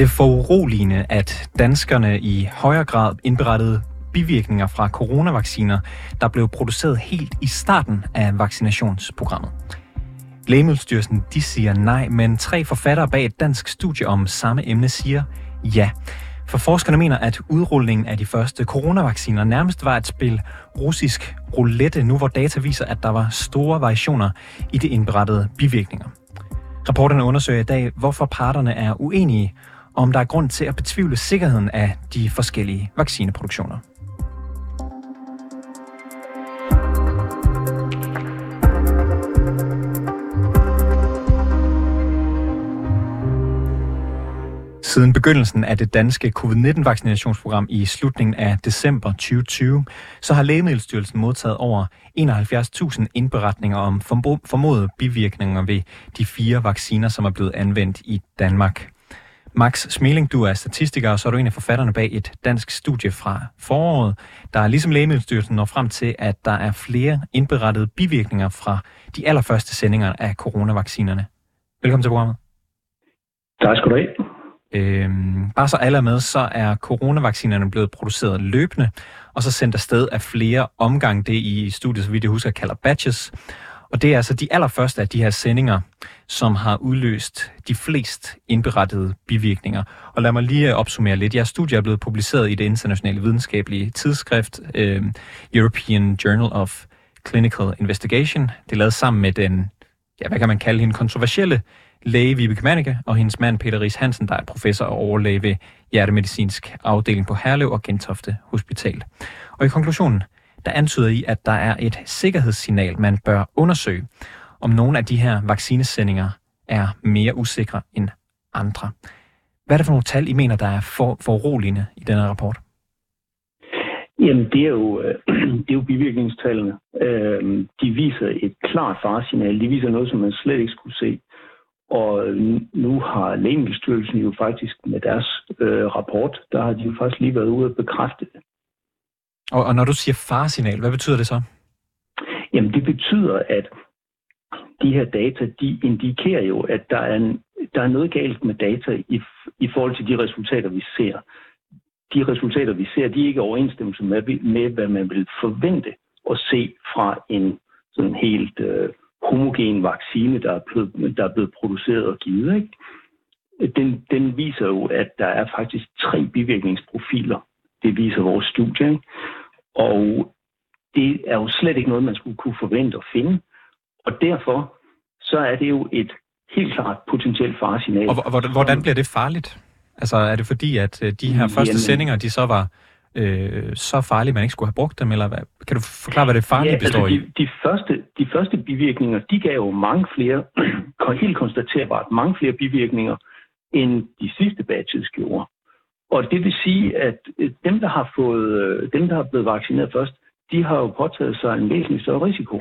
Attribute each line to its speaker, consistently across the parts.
Speaker 1: Det foruroligende, at danskerne i højere grad indberettede bivirkninger fra coronavacciner, der blev produceret helt i starten af vaccinationsprogrammet? Lægemiddelstyrelsen de siger nej, men tre forfattere bag et dansk studie om samme emne siger ja. For forskerne mener, at udrulningen af de første coronavacciner nærmest var et spil russisk roulette, nu hvor data viser, at der var store variationer i de indberettede bivirkninger. Rapporterne undersøger i dag, hvorfor parterne er uenige, om der er grund til at betvivle sikkerheden af de forskellige vaccineproduktioner. Siden begyndelsen af det danske covid-19-vaccinationsprogram i slutningen af december 2020, så har Lægemiddelstyrelsen modtaget over 71.000 indberetninger om formodede bivirkninger ved de fire vacciner, som er blevet anvendt i Danmark. Max Smeling, du er statistiker, og så er du en af forfatterne bag et dansk studie fra foråret, der ligesom Lægemiddelstyrelsen når frem til, at der er flere indberettede bivirkninger fra de allerførste sendinger af coronavaccinerne. Velkommen til programmet.
Speaker 2: Tak skal du have.
Speaker 1: Øhm, bare så alle er med, så er coronavaccinerne blevet produceret løbende, og så sendt afsted af flere omgange, det i studiet, så vidt jeg husker, kalder batches. Og det er altså de allerførste af de her sendinger, som har udløst de flest indberettede bivirkninger. Og lad mig lige øh, opsummere lidt. Jeres studie er blevet publiceret i det internationale videnskabelige tidsskrift øh, European Journal of Clinical Investigation. Det er lavet sammen med den, ja, hvad kan man kalde hende, kontroversielle læge Vibeke Manneke og hendes mand Peter Ries Hansen, der er professor og overlæge ved hjertemedicinsk afdeling på Herlev og Gentofte Hospital. Og i konklusionen, der antyder I, at der er et sikkerhedssignal, man bør undersøge, om nogle af de her vaccinesendinger er mere usikre end andre. Hvad er det for nogle tal, I mener, der er for, foruroligende i denne rapport?
Speaker 2: Jamen, det er jo, det er jo bivirkningstallene. Øhm, de viser et klart faresignal. De viser noget, som man slet ikke skulle se. Og nu har Lægemiddelstyrelsen jo faktisk med deres øh, rapport, der har de jo faktisk lige været ude og bekræfte det.
Speaker 1: Og, og når du siger faresignal, hvad betyder det så?
Speaker 2: Jamen det betyder, at de her data, de indikerer jo, at der er, en, der er noget galt med data i, i forhold til de resultater, vi ser. De resultater, vi ser, de er ikke overensstemmelse med, med hvad man vil forvente at se fra en sådan helt øh, homogen vaccine, der er blevet, der er blevet produceret og givet. Ikke? Den, den viser jo, at der er faktisk tre bivirkningsprofiler. Det viser vores studie. Ikke? Og det er jo slet ikke noget, man skulle kunne forvente at finde. Og derfor så er det jo et helt klart potentielt faresignal.
Speaker 1: Og hvordan bliver det farligt? Altså er det fordi, at øh, de her første Jamen, sendinger, de så var øh, så farlige, man ikke skulle have brugt dem? Eller hvad? Kan du forklare, hvad det farlige ja, består
Speaker 2: altså de? De første, de første bivirkninger, de gav jo mange flere, helt konstaterbart, mange flere bivirkninger, end de sidste batches gjorde. Og det vil sige, at øh, dem, der har fået, øh, dem, der har blevet vaccineret først, de har jo påtaget sig en væsentlig større risiko.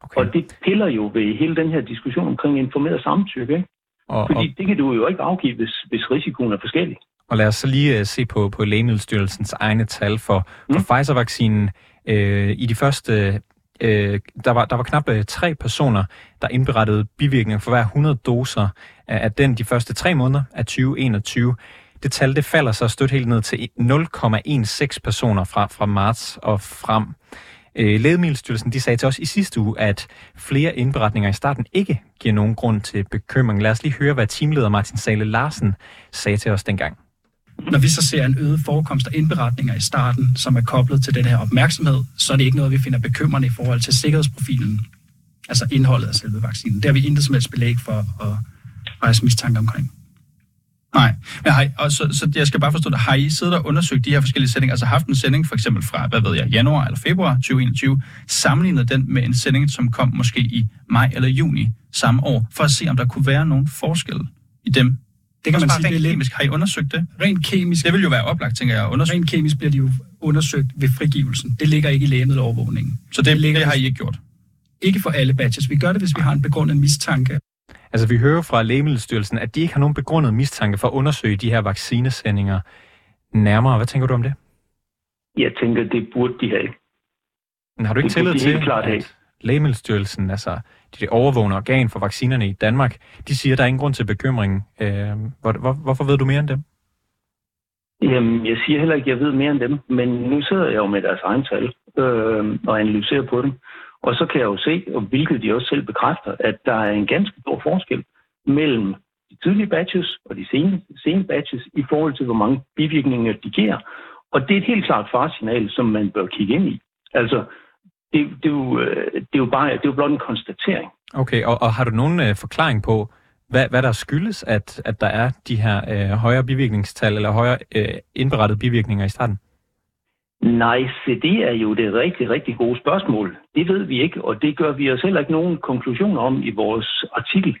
Speaker 2: Okay. Og det piller jo ved hele den her diskussion omkring informeret samtykke. Ikke? Og, Fordi og... det kan du jo ikke afgive, hvis, hvis risikoen er forskellig.
Speaker 1: Og lad os så lige uh, se på, på Lægemiddelstyrelsens egne tal for, mm. for Pfizer-vaccinen. Uh, I de første, uh, der, var, der var knap tre personer, der indberettede bivirkninger for hver 100 doser af den de første tre måneder af 2021. Det tal det falder så stødt helt ned til 0,16 personer fra, fra marts og frem. Øh, Lægemiddelstyrelsen de sagde til os i sidste uge, at flere indberetninger i starten ikke giver nogen grund til bekymring. Lad os lige høre, hvad teamleder Martin Sale Larsen sagde til os dengang.
Speaker 3: Når vi så ser en øget forekomst af indberetninger i starten, som er koblet til den her opmærksomhed, så er det ikke noget, vi finder bekymrende i forhold til sikkerhedsprofilen, altså indholdet af selve vaccinen. Det har vi intet som helst belæg for at rejse mistanke omkring. Nej, men har I, og så, så jeg skal bare forstå det. Har I siddet og undersøgt de her forskellige sendinger, altså haft en sending for eksempel fra, hvad ved jeg, januar eller februar 2021, sammenlignet den med en sending, som kom måske i maj eller juni samme år, for at se, om der kunne være nogen forskel i dem? Det kan man sige, rent kemisk. Har I undersøgt det?
Speaker 4: Rent kemisk.
Speaker 3: Det vil jo være oplagt, tænker jeg, at undersøge.
Speaker 4: Rent kemisk bliver de jo undersøgt ved frigivelsen. Det ligger ikke i lægemiddelovervågningen.
Speaker 3: Så det, det, ligger, det har I ikke gjort?
Speaker 4: Ikke for alle batches. Vi gør det, hvis vi har en begrundet mistanke
Speaker 1: Altså vi hører fra Lægemiddelstyrelsen, at de ikke har nogen begrundet mistanke for at undersøge de her vaccinesendinger nærmere. Hvad tænker du om det?
Speaker 2: Jeg tænker, det burde de have.
Speaker 1: Men har du ikke tillid til, klart at, Lægemiddelstyrelsen, altså det overvågende organ for vaccinerne i Danmark, de siger, at der er ingen grund til bekymring. Øh, hvor, hvor, hvorfor ved du mere end dem?
Speaker 2: Jamen, jeg siger heller ikke, at jeg ved mere end dem, men nu sidder jeg jo med deres egen tal øh, og analyserer på dem. Og så kan jeg jo se, og hvilket de også selv bekræfter, at der er en ganske stor forskel mellem de tidlige batches og de sene, sene batches i forhold til, hvor mange bivirkninger de giver. Og det er et helt klart farsignal, som man bør kigge ind i. Altså, det, det, er, jo, øh, det er jo bare det er jo blot en konstatering.
Speaker 1: Okay, og, og har du nogen øh, forklaring på, hvad, hvad der skyldes, at, at der er de her øh, højere bivirkningstal eller højere øh, indberettede bivirkninger i starten?
Speaker 2: Nej, se, det er jo det rigtig, rigtig gode spørgsmål. Det ved vi ikke, og det gør vi os heller ikke nogen konklusioner om i vores artikel,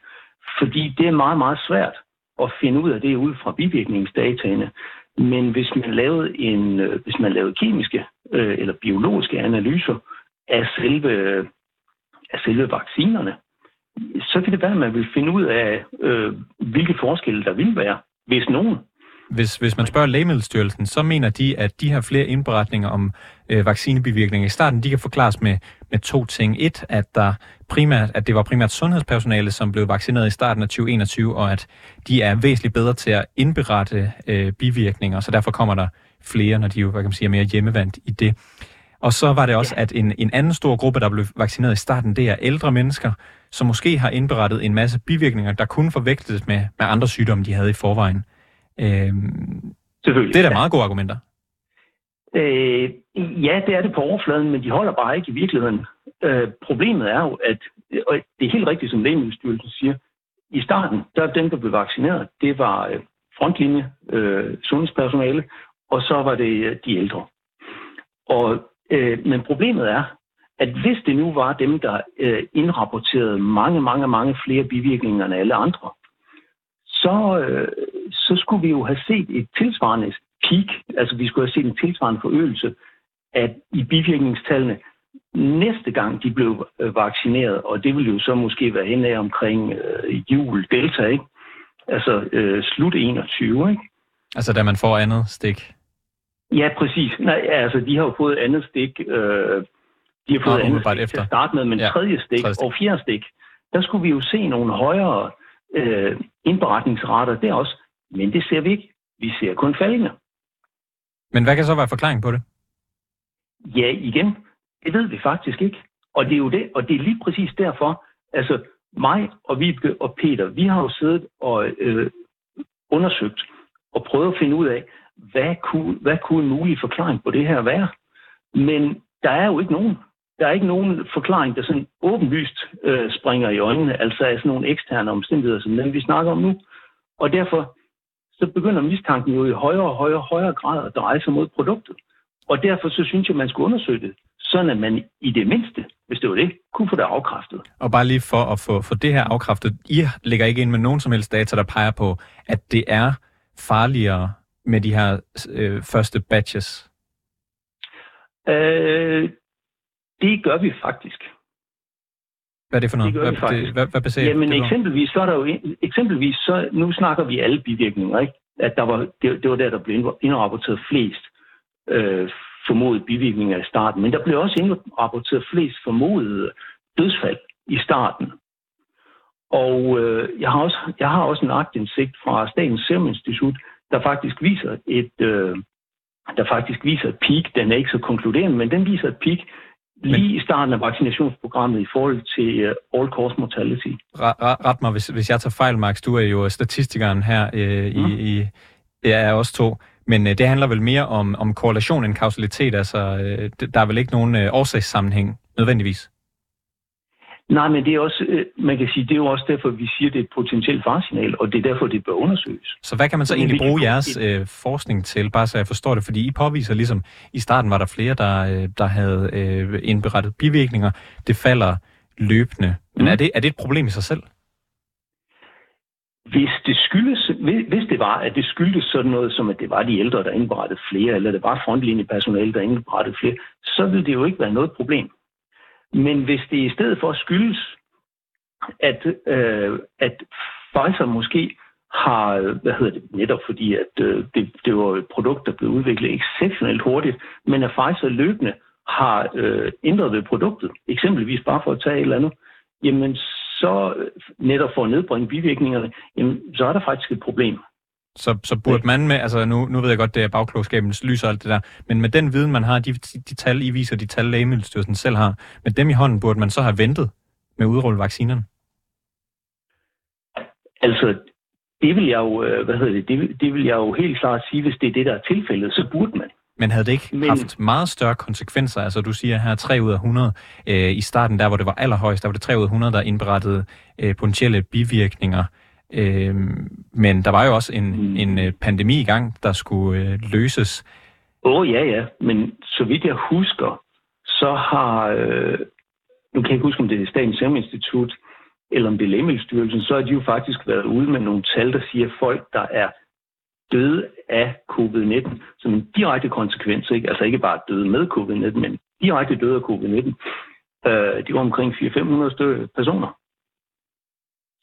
Speaker 2: fordi det er meget, meget svært at finde ud af det ud fra bivirkningsdataene. Men hvis man lavede, en, øh, hvis man lavede kemiske øh, eller biologiske analyser af selve, af selve vaccinerne, så kan det være, at man vil finde ud af, øh, hvilke forskelle der vil være, hvis nogen.
Speaker 1: Hvis, hvis man spørger Lægemiddelstyrelsen, så mener de, at de her flere indberetninger om øh, vaccinebivirkninger i starten, de kan forklares med, med to ting. Et, at, der primært, at det var primært sundhedspersonale, som blev vaccineret i starten af 2021, og at de er væsentligt bedre til at indberette øh, bivirkninger, så derfor kommer der flere, når de jo hvad kan man sige, er mere hjemmevandt i det. Og så var det også, ja. at en, en anden stor gruppe, der blev vaccineret i starten, det er ældre mennesker, som måske har indberettet en masse bivirkninger, der kunne forveksles med, med andre sygdomme, de havde i forvejen. Øhm, det er da meget gode argumenter.
Speaker 2: Øh, ja, det er det på overfladen, men de holder bare ikke i virkeligheden. Øh, problemet er jo, at og det er helt rigtigt, som Lægemiddelstyrelsen siger, i starten, der dem, der blev vaccineret, det var øh, frontlinje øh, sundhedspersonale, og så var det øh, de ældre. Og, øh, men problemet er, at hvis det nu var dem, der øh, indrapporterede mange, mange, mange flere bivirkninger end alle andre, så, øh, så skulle vi jo have set et tilsvarende peak, altså vi skulle have set en tilsvarende forøgelse at i bivirkningstallene næste gang de blev øh, vaccineret, og det ville jo så måske være hen af omkring øh, jul, delta, ikke? Altså øh, slut 21, ikke?
Speaker 1: Altså da man får andet stik?
Speaker 2: Ja, præcis. Nej, altså de har jo fået andet stik, øh, de har fået andet stik efter. til at starte med, men ja, tredje, stik tredje stik og fjerde stik, der skulle vi jo se nogle højere øh, indberetningsrater der også, men det ser vi ikke. Vi ser kun faldende.
Speaker 1: Men hvad kan så være forklaring på det?
Speaker 2: Ja, igen, det ved vi faktisk ikke. Og det er jo det, og det er lige præcis derfor, altså mig og Vibke og Peter, vi har jo siddet og øh, undersøgt og prøvet at finde ud af, hvad kunne, hvad kunne en mulig forklaring på det her være? Men der er jo ikke nogen. Der er ikke nogen forklaring, der sådan åbenlyst øh, springer i øjnene, altså af sådan nogle eksterne omstændigheder, som dem vi snakker om nu. Og derfor så begynder mistanken jo i højere og højere, højere grad at dreje sig mod produktet. Og derfor så synes jeg, man skulle undersøge det, sådan at man i det mindste, hvis det var det, kunne få det afkræftet.
Speaker 1: Og bare lige for at få, få det her afkræftet, I lægger ikke ind med nogen som helst data, der peger på, at det er farligere med de her øh, første batches?
Speaker 2: Øh, det gør vi faktisk.
Speaker 1: Hvad er det for noget? Det hvad, det, hvad, hvad baserer
Speaker 2: Jamen det eksempelvis, så er der jo, eksempelvis, så, nu snakker vi alle bivirkninger, ikke? At der var, det, det var der, der blev indrapporteret flest øh, formodede bivirkninger i starten. Men der blev også indrapporteret flest formodede dødsfald i starten. Og øh, jeg, har også, jeg har også en aktindsigt fra Statens Serum Institut, der faktisk viser et, øh, der faktisk viser et peak. Den er ikke så konkluderende, men den viser et peak lige i starten af vaccinationsprogrammet i forhold til uh, all-cause mortality.
Speaker 1: Ret mig, hvis, hvis jeg tager fejl, Max. Du er jo statistikeren her øh, mm. i, i ja, er os to. Men øh, det handler vel mere om, om korrelation end kausalitet. Altså, øh, der er vel ikke nogen øh, årsagssammenhæng nødvendigvis?
Speaker 2: Nej, men det er også, øh, man kan sige, det er jo også derfor, vi siger, det er et potentielt farsignal, og det er derfor, det bør undersøges.
Speaker 1: Så hvad kan man så men egentlig bruge jeres øh, forskning til, bare så jeg forstår det? Fordi I påviser ligesom, i starten var der flere, der, øh, der havde øh, indberettet bivirkninger. Det falder løbende. Men mm. er, det, er det et problem i sig selv?
Speaker 2: Hvis det skyldes, hvis det var, at det skyldtes sådan noget som, at det var de ældre, der indberettede flere, eller det var frontlinjepersonale, der indberettede flere, så ville det jo ikke være noget problem. Men hvis det i stedet for skyldes, at, øh, at Pfizer måske har, hvad hedder det, netop fordi, at øh, det, det var et produkt, der blev udviklet exceptionelt hurtigt, men at Pfizer løbende har øh, ændret ved produktet, eksempelvis bare for at tage et eller andet, jamen så netop for at nedbringe bivirkningerne, jamen, så er der faktisk et problem.
Speaker 1: Så, så burde man med, altså nu, nu ved jeg godt, det er bagklogskabens lys og alt det der, men med den viden, man har, de, de tal, I viser, de tal, Lægemiddelstyrelsen selv har, med dem i hånden, burde man så have ventet med at udrulle vaccinerne?
Speaker 2: Altså, det vil jeg jo, øh, hvad hedder det, det, det vil jeg jo helt klart sige, hvis det er det, der er tilfældet, så burde man.
Speaker 1: Men havde det ikke Men... haft meget større konsekvenser? Altså du siger her 3 ud af 100 øh, i starten, der hvor det var allerhøjst, der var det 3 ud af 100, der indberettede øh, potentielle bivirkninger. Øh, men der var jo også en, mm. en øh, pandemi i gang, der skulle øh, løses.
Speaker 2: Åh oh, ja, ja, men så vidt jeg husker, så har, øh, nu kan jeg ikke huske, om det er Statens Serum Institut, eller om det er Lægemiddelstyrelsen, så har de jo faktisk været ude med nogle tal, der siger, at folk, der er døde af covid-19 som en direkte konsekvens, ikke? altså ikke bare døde med covid-19, men direkte døde af covid-19, øh, de var omkring 400-500 personer.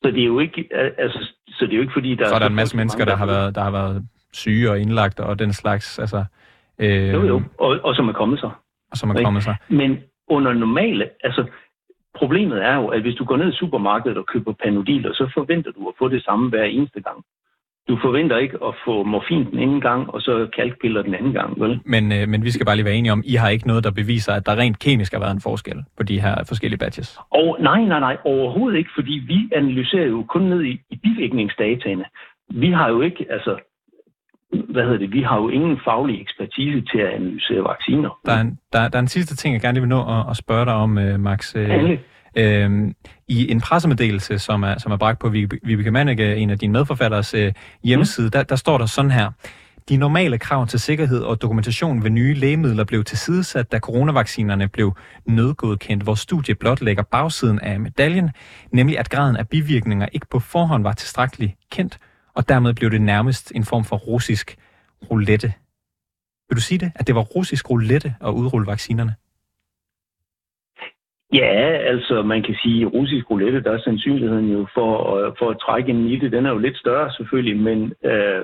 Speaker 2: Så det er jo ikke, altså, så det er jo ikke fordi, der
Speaker 1: så er der en masse mennesker, der har, været, der har været syge og indlagt og den slags, altså...
Speaker 2: Øh, jo, jo, og, og som er kommet sig.
Speaker 1: Og som er kommet sig.
Speaker 2: Men under normale, altså problemet er jo, at hvis du går ned i supermarkedet og køber panodiler, så forventer du at få det samme hver eneste gang. Du forventer ikke at få morfin den ene gang, og så kalkpiller den anden gang, vel?
Speaker 1: Men, øh, men vi skal bare lige være enige om, I har ikke noget, der beviser, at der rent kemisk har været en forskel på de her forskellige batches?
Speaker 2: Og, nej, nej, nej, overhovedet ikke, fordi vi analyserer jo kun ned i, i bivirkningsdataene. Vi har jo ikke, altså, hvad hedder det, vi har jo ingen faglig ekspertise til at analysere vacciner.
Speaker 1: Der er en, der, der er en sidste ting, jeg gerne vil nå at, at spørge dig om, uh, Max. Uh, Øhm, I en pressemeddelelse, som er, som er bragt på Vibeke Manneke, en af dine medforfatteres øh, hjemmeside, mm. der, der står der sådan her. De normale krav til sikkerhed og dokumentation ved nye lægemidler blev tilsidesat, da coronavaccinerne blev nødgodkendt, hvor studiet blot lægger bagsiden af medaljen, nemlig at graden af bivirkninger ikke på forhånd var tilstrækkeligt kendt, og dermed blev det nærmest en form for russisk roulette. Vil du sige det, at det var russisk roulette at udrulle vaccinerne?
Speaker 2: Ja, altså man kan sige, at russisk roulette, der er sandsynligheden jo for, uh, for at trække i det, den er jo lidt større selvfølgelig, men, uh,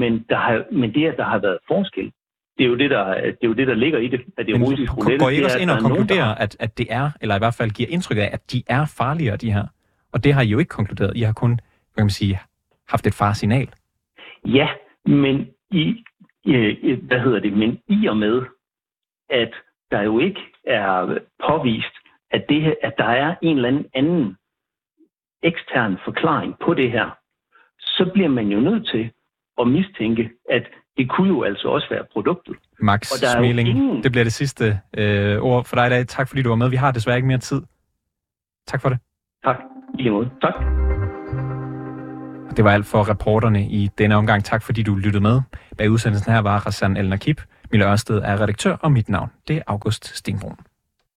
Speaker 2: men, der har, men det, at der har været forskel, det er jo det, der, det er jo det, der ligger i det, at det er russisk roulette.
Speaker 1: Går I også ind og konkluderer, at, at det er, eller i hvert fald giver indtryk af, at de er farligere, de her? Og det har I jo ikke konkluderet. I har kun, hvad kan man sige, haft et farsignal.
Speaker 2: Ja, men i, i, hvad hedder det, men i og med, at der jo ikke er påvist, at, det her, at der er en eller anden anden ekstern forklaring på det her, så bliver man jo nødt til at mistænke, at det kunne jo altså også være produktet.
Speaker 1: Max Smeling, ingen... det bliver det sidste øh, ord for dig i dag. Tak fordi du var med. Vi har desværre ikke mere tid. Tak for det.
Speaker 2: Tak. I lige måde. Tak.
Speaker 1: Det var alt for reporterne i denne omgang. Tak fordi du lyttede med. Bag udsendelsen her var Rassan El Nakib. Mille Ørsted er redaktør, og mit navn det er August Stenbrun.